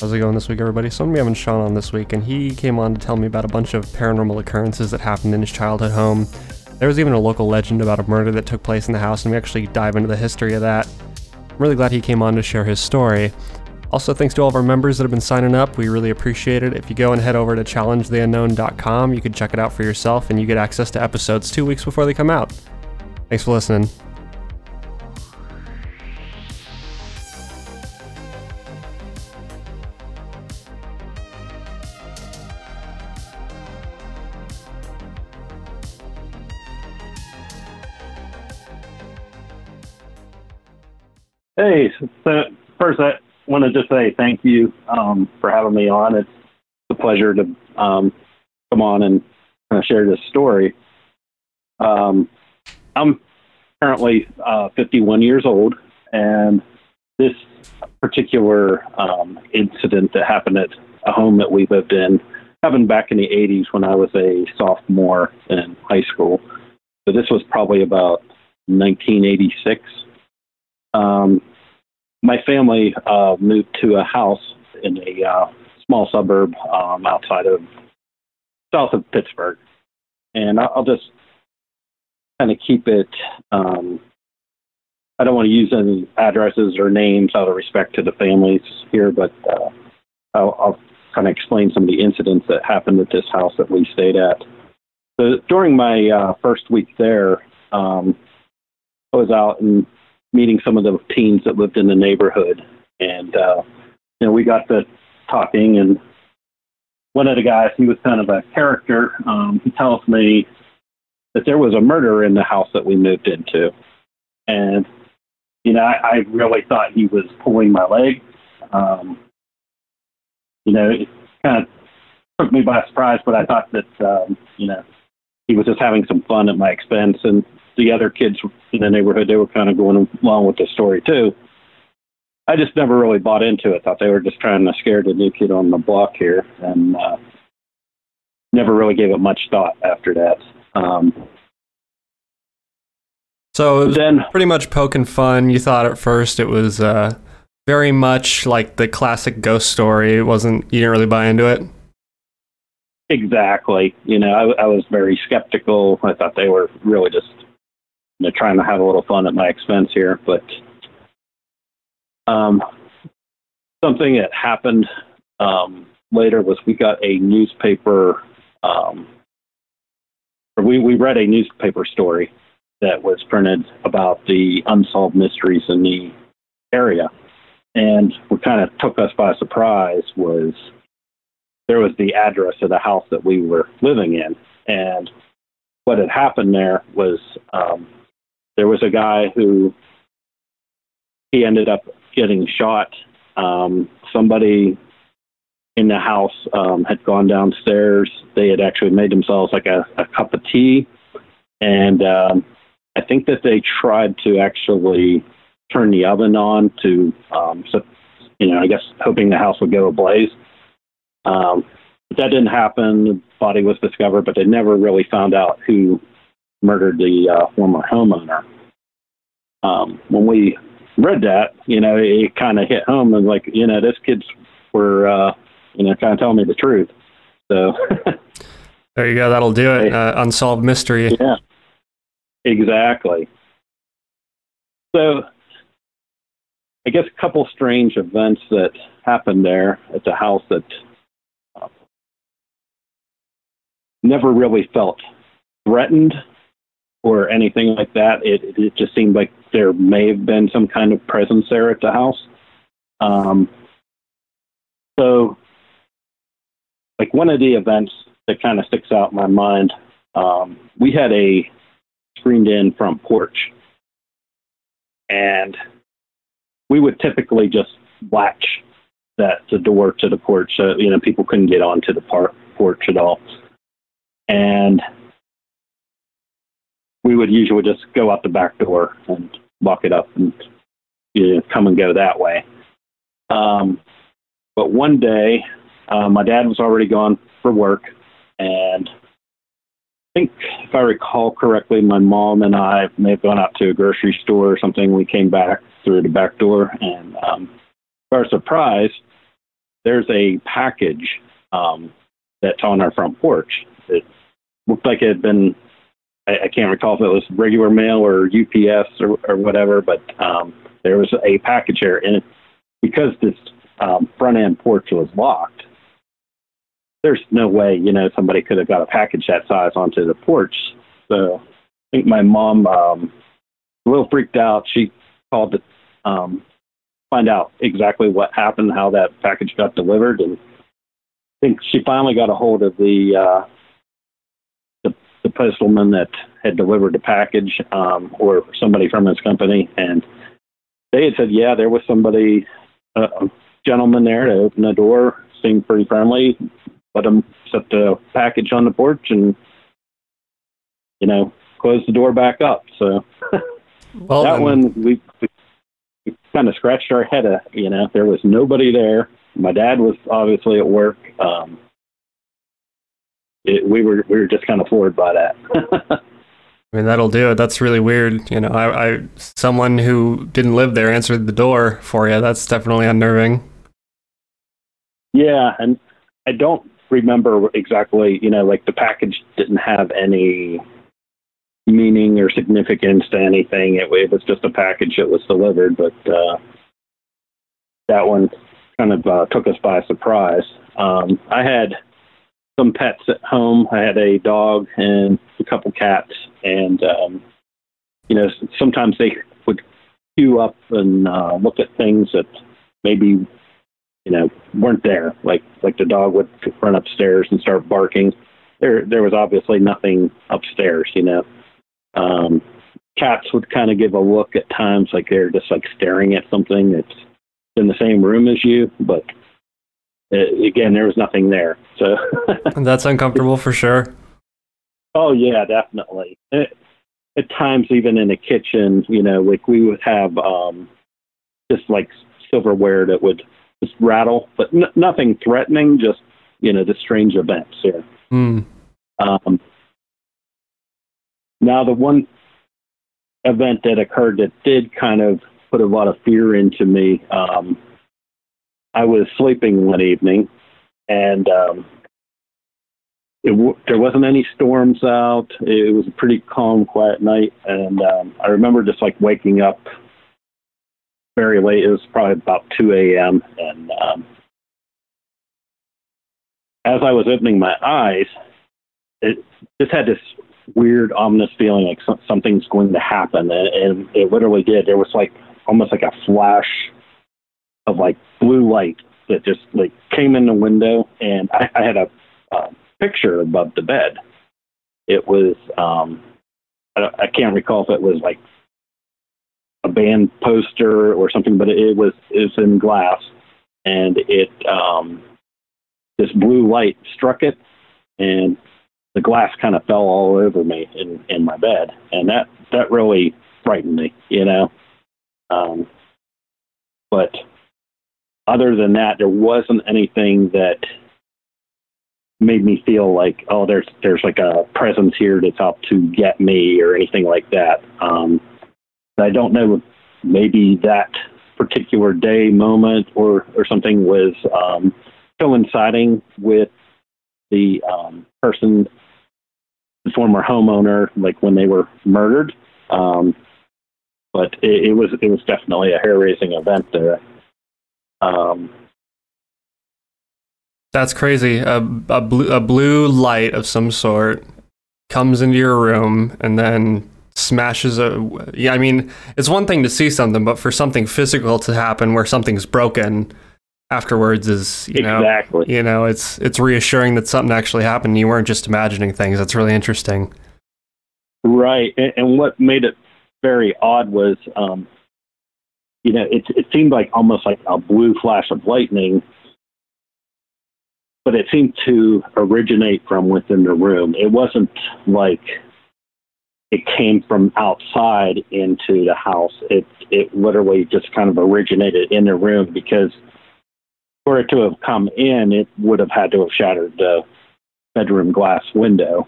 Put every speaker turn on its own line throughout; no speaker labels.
How's it going this week, everybody? So I'm having Sean on this week, and he came on to tell me about a bunch of paranormal occurrences that happened in his childhood home. There was even a local legend about a murder that took place in the house, and we actually dive into the history of that. I'm really glad he came on to share his story. Also, thanks to all of our members that have been signing up. We really appreciate it. If you go and head over to challengetheunknown.com, you can check it out for yourself, and you get access to episodes two weeks before they come out. Thanks for listening.
Hey, so first I want to just say thank you um, for having me on. It's a pleasure to um, come on and uh, share this story. Um, I'm currently uh, 51 years old, and this particular um, incident that happened at a home that we lived in happened back in the 80s when I was a sophomore in high school. So this was probably about 1986. Um, my family uh, moved to a house in a uh, small suburb um, outside of south of Pittsburgh, and I'll just kind of keep it. Um, I don't want to use any addresses or names out of respect to the families here, but uh, I'll, I'll kind of explain some of the incidents that happened at this house that we stayed at. So during my uh, first week there, um, I was out and meeting some of the teens that lived in the neighborhood, and uh, you know we got to talking, and one of the guys, he was kind of a character. Um, he tells me that there was a murder in the house that we moved into, and you know I, I really thought he was pulling my leg. Um, you know, it kind of took me by surprise, but I thought that um, you know he was just having some fun at my expense, and the other kids in the neighborhood, they were kind of going along with the story too. I just never really bought into it. Thought they were just trying to scare the new kid on the block here, and uh, never really gave it much thought after that. Um,
So it was
then,
pretty much poking fun. You thought at first it was uh, very much like the classic ghost story. It wasn't. You didn't really buy into it.
exactly, you know, I, I was very skeptical. I thought they were really just you know, trying to have a little fun at my expense here, but um, something that happened um, later was we got a newspaper. Um, we we read a newspaper story that was printed about the unsolved mysteries in the area, and what kind of took us by surprise was there was the address of the house that we were living in, and what had happened there was um, there was a guy who he ended up getting shot. Um, somebody in the house um, had gone downstairs. They had actually made themselves like a, a cup of tea, and um, I think that they tried to actually turn the oven on to, um, so, you know, I guess hoping the house would go ablaze. Um, but that didn't happen. The body was discovered, but they never really found out who murdered the uh, former homeowner. Um, when we read that, you know, it, kind of hit home and like, you know, this kids were, uh, you know, kind of telling me the truth. So,
There you go. That'll do it. Uh, unsolved mystery.
yeah, exactly. So, I guess a couple strange events that happened there at the house that uh, never really felt threatened or anything like that. It, it just seemed like there may have been some kind of presence there at the house. Um, so, like one of the events that kind of sticks out in my mind, um, we had a screened in front porch. And we would typically just latch that the door to the porch so you know people couldn't get onto the par- porch at all. And we would usually just go out the back door and lock it up and you know, come and go that way. Um, but one day, uh, my dad was already gone for work, and I think, if I recall correctly, my mom and I may have gone out to a grocery store or something. We came back through the back door, and um, to our surprise, there's a package um, that's on our front porch. It looked like it had been, I, I can't recall if it was regular mail or UPS or, or whatever, but um, there was a package here. And it, because this um, front end porch was locked, there's no way, you know, somebody could have got a package that size onto the porch. So I think my mom, um, a little freaked out. She called to um, find out exactly what happened, how that package got delivered, and I think she finally got a hold of the uh, the, the postman that had delivered the package, um, or somebody from his company, and they had said, yeah, there was somebody, uh, a gentleman there to open the door, seemed pretty friendly, let him set the package on the porch, and you know, close the door back up. So
Well,
that
then-
one we, we, we kind of scratched our head. At, you know, there was nobody there. My dad was obviously at work. Um, it, we were we were just kind of floored by that.
I mean, that'll do it. That's really weird. You know, I, I someone who didn't live there answered the door for you. That's definitely unnerving.
yeah, and I don't remember exactly. You know, like the package didn't have any meaning or significance to anything. It, it was just a package that was delivered, but uh, that one kind of uh, took us by surprise. Um, I had some pets at home. I had a dog and a couple cats, and um, you know, sometimes they would queue up and uh, look at things that maybe you know weren't there. Like like the dog would run upstairs and start barking. There there was obviously nothing upstairs. You know, um, cats would kind of give a look at times, like they're just like staring at something that's in the same room as you, but uh, again, there was nothing there. So,
That's uncomfortable for sure.
oh yeah, definitely. At, at times, even in the kitchen, you know, like we would have um, just like silverware that would just rattle, but n- nothing threatening. Just you know, the strange events here.
Hmm.
Um, now, the one event that occurred that did kind of put a lot of fear into me, um, I was sleeping one evening, and um, it w- there wasn't any storms out. It was a pretty calm, quiet night, and um, I remember just like waking up very late. It was probably about two a.m. and um, as I was opening my eyes, it just had this weird, ominous feeling like so- something's going to happen, and, and it literally did. There was like almost like a flash of like blue light that just like came in the window, and I, I had a uh, picture above the bed. It was um, I, I can't recall if it was like a band poster or something, but it was it was in glass, and it um, this blue light struck it, and the glass kind of fell all over me in in my bed, and that that really frightened me, you know. Um, but other than that, there wasn't anything that made me feel like oh, there's there's like a presence here that's out to get me or anything like that. Um, I don't know. Maybe that particular day, moment, or or something was um, coinciding with the um, person, the former homeowner, like when they were murdered. Um, but it, it was it was definitely a hair raising event there. Um,
That's crazy. A, a, blue, a blue light of some sort comes into your room and then smashes a. Yeah, I mean, it's one thing to see something, but for something physical to happen where something's broken afterwards is, you know,
exactly.
you know, it's it's reassuring that something actually happened. You weren't just imagining things. That's really interesting.
Right, and, and what made it very odd was, um, you know, it it seemed like almost like a blue flash of lightning, but it seemed to originate from within the room. It wasn't like it came from outside into the house. It it literally just kind of originated in the room because for it to have come in, it would have had to have shattered the bedroom glass window,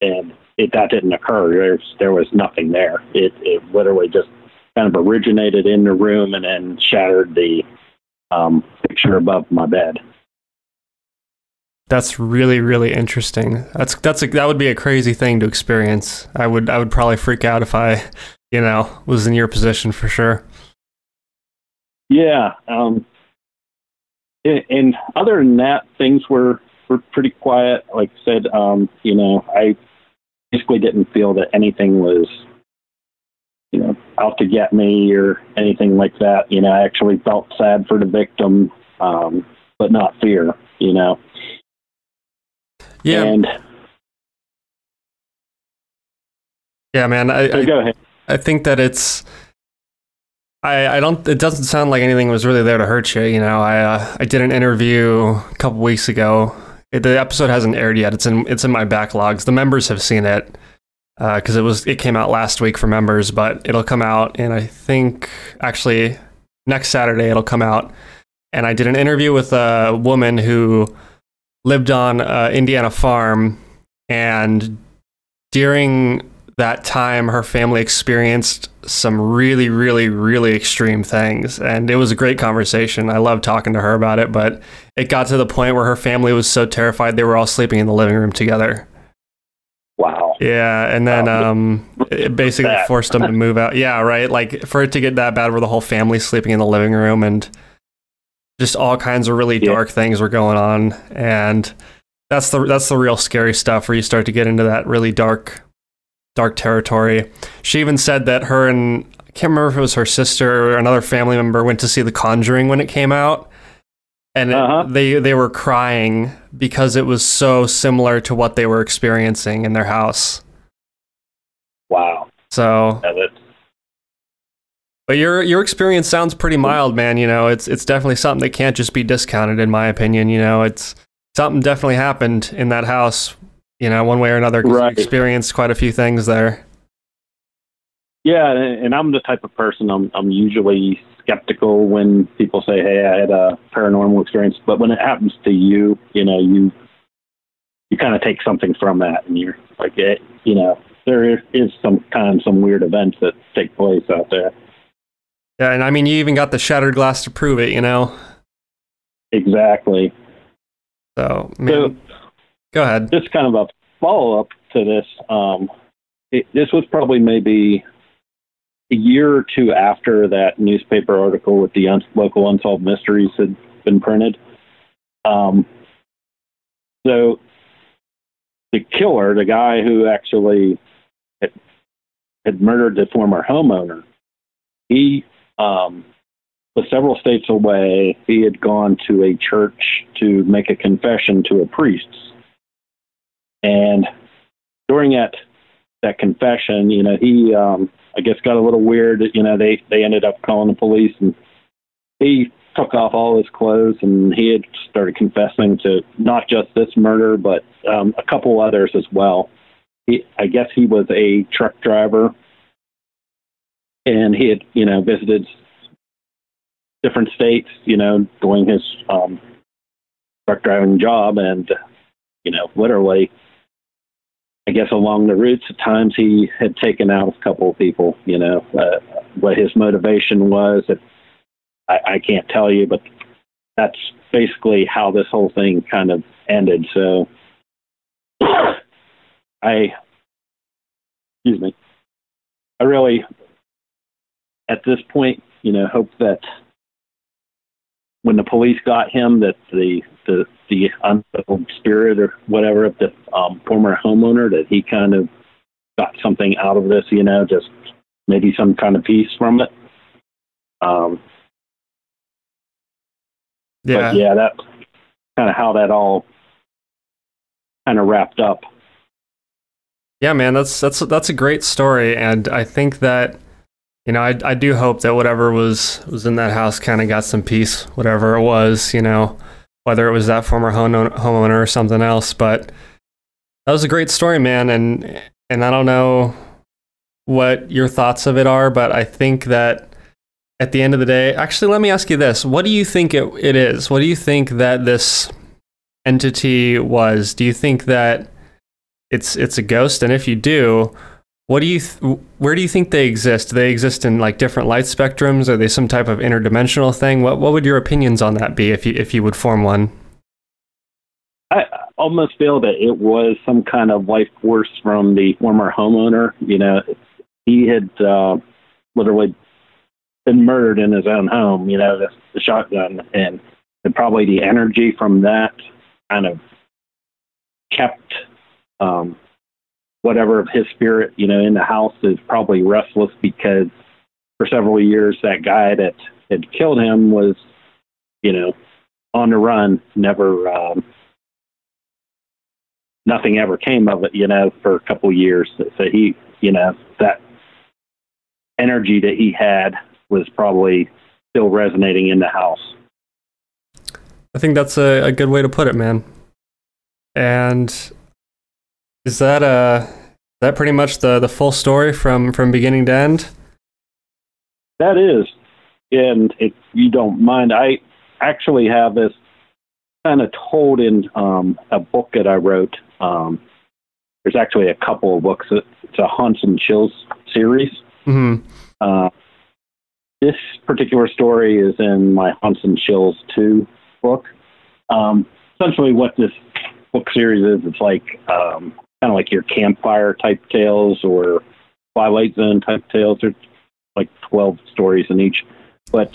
and it that didn't occur. There's there was nothing there. It it literally just kind of originated in the room and then shattered the um, picture above my bed.
That's really really interesting. That's that's a, that would be a crazy thing to experience. I would I would probably freak out if I, you know, was in your position for sure.
Yeah. Um, and, and other than that, things were were pretty quiet. Like I said, um, you know, I basically didn't feel that anything was, out to get me or anything like that. You know, I actually felt sad for the victim, um, but not fear. You know.
Yeah.
And
yeah, man. I,
so
I
go ahead.
I think that it's. I, I don't. It doesn't sound like anything was really there to hurt you. You know, I uh, I did an interview a couple weeks ago. It, the episode hasn't aired yet. It's in it's in my backlogs. The members have seen it because it was it came out last week for members, but it'll come out and I think actually next Saturday it'll come out. And I did an interview with a woman who lived on uh, Indiana farm, and during that time, her family experienced some really, really, really extreme things. And it was a great conversation. I loved talking to her about it, but it got to the point where her family was so terrified they were all sleeping in the living room together. Yeah, and then um, it basically forced them to move out. Yeah, right. Like for it to get that bad, where the whole family sleeping in the living room, and just all kinds of really
Yeah.
dark things were going on, and that's the that's the real scary stuff where you start to get into that really dark, dark territory. She even said that her and I can't remember if it was her sister or another family member went to see The Conjuring when it came out. And
Uh-huh.
they they were crying because it was so similar to what they were experiencing in their house.
Wow.
So,
Yeah,
but your your experience sounds pretty mild, man. You know, it's it's definitely something that can't just be discounted, in my opinion. You know, it's something definitely happened in that house. You know, one way or another,
Right.
experienced quite a few things there.
yeah, and and I'm the type of person I'm I'm usually skeptical when people say, "Hey, I had a paranormal experience," but when it happens to you, you know, you you kind of take something from that, and you're like, it, you know, there is some kind of some weird events that take place out there.
Yeah, and I mean, you even got the shattered glass to prove it. You know,
Exactly.
so
So
man, go ahead.
just kind of a follow up to this. Um, it, this was probably maybe a year or two after that newspaper article with the un- local unsolved mysteries had been printed. Um, so the killer, the guy who actually had, had murdered the former homeowner, he um, was several states away. He had gone to a church to make a confession to a priest. And during that that confession, you know, he um, I guess got a little weird. You know, they they ended up calling the police, and he took off all his clothes, and he had started confessing to not just this murder, but um, a couple others as well. He, I guess he was a truck driver, and he had you know visited different states, you know, doing his um, truck driving job, and you know, literally I guess along the routes at times he had taken out a couple of people. You know uh, what his motivation was. I, I can't tell you, but that's basically how this whole thing kind of ended. So I, excuse me, I really, at this point, you know, hope that when the police got him, that the the the unsettled spirit or whatever of the um, former homeowner that he kind of got something out of this, you know, just maybe some kind of peace from it. Um,
Yeah,
But yeah, that's kind of how that all kind of wrapped up.
Yeah, man, that's that's that's a great story, and I think that you know I I do hope that whatever was was in that house kind of got some peace, whatever it was, you know, whether it was that former homeowner or something else. But that was a great story, man, and and I don't know what your thoughts of it are, but I think that at the end of the day, actually, let me ask you this: What do you think it, it is? What do you think that this entity was? Do you think that it's it's a ghost and if you do what do you th- where do you think they exist do they exist in like different light spectrums are they some type of interdimensional thing what what would your opinions on that be if you if you would form one
I almost feel that it was some kind of life force from the former homeowner. You know, he had uh, literally been murdered in his own home. You know, the, the shotgun, and, and probably the energy from that kind of kept um, whatever of his spirit, you know, in the house is probably restless because for several years that guy that had killed him was, you know, on the run, never, um, nothing ever came of it, you know, for a couple years. So he, you know, that energy that he had was probably still resonating in the house.
I think that's a, a good way to put it, man. And is that uh that pretty much the the full story from from beginning to end?
That is, and if you don't mind, I actually have this kind of told in um, a book that I wrote. Um, there's actually a couple of books. It's a Haunts and Chills series.
Mm-hmm.
Uh, this particular story is in my Haunts and Chills 2 book. Um, essentially, what this book series is, it's like um, kind of like your campfire type tales or Twilight Zone type tales. There's like 12 stories in each. But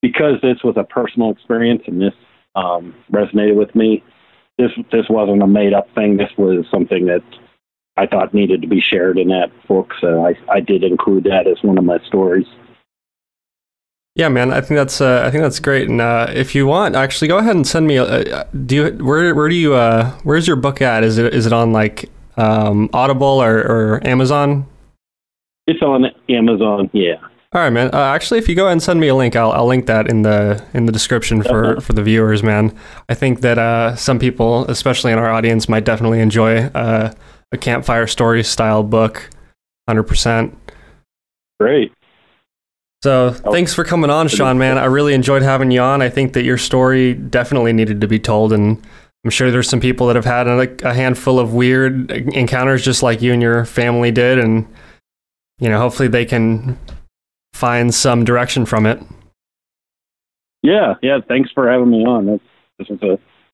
because this was a personal experience and this um, resonated with me, this this wasn't a made up thing. This was something that I thought needed to be shared in that book. So I, I did include that as one of my stories.
Yeah, man, I think that's uh, I think that's great. And uh, if you want, actually, go ahead and send me. A, do you where where do you uh, where's your book at? Is it is it on like um, Audible or, or Amazon?
It's on Amazon. Yeah.
All right, man. Uh, actually, if you go ahead and send me a link, I'll, I'll link that in the in the description for, for the viewers, man. I think that uh, some people, especially in our audience, might definitely enjoy uh, a campfire story style book. Hundred percent.
Great.
So thanks for coming on, Sean, man. I really enjoyed having you on. I think that your story definitely needed to be told, and I'm sure there's some people that have had a, a handful of weird encounters just like you and your family did, and you know, hopefully they can find some direction from it.
Yeah, yeah. Thanks for having me on. This, this was a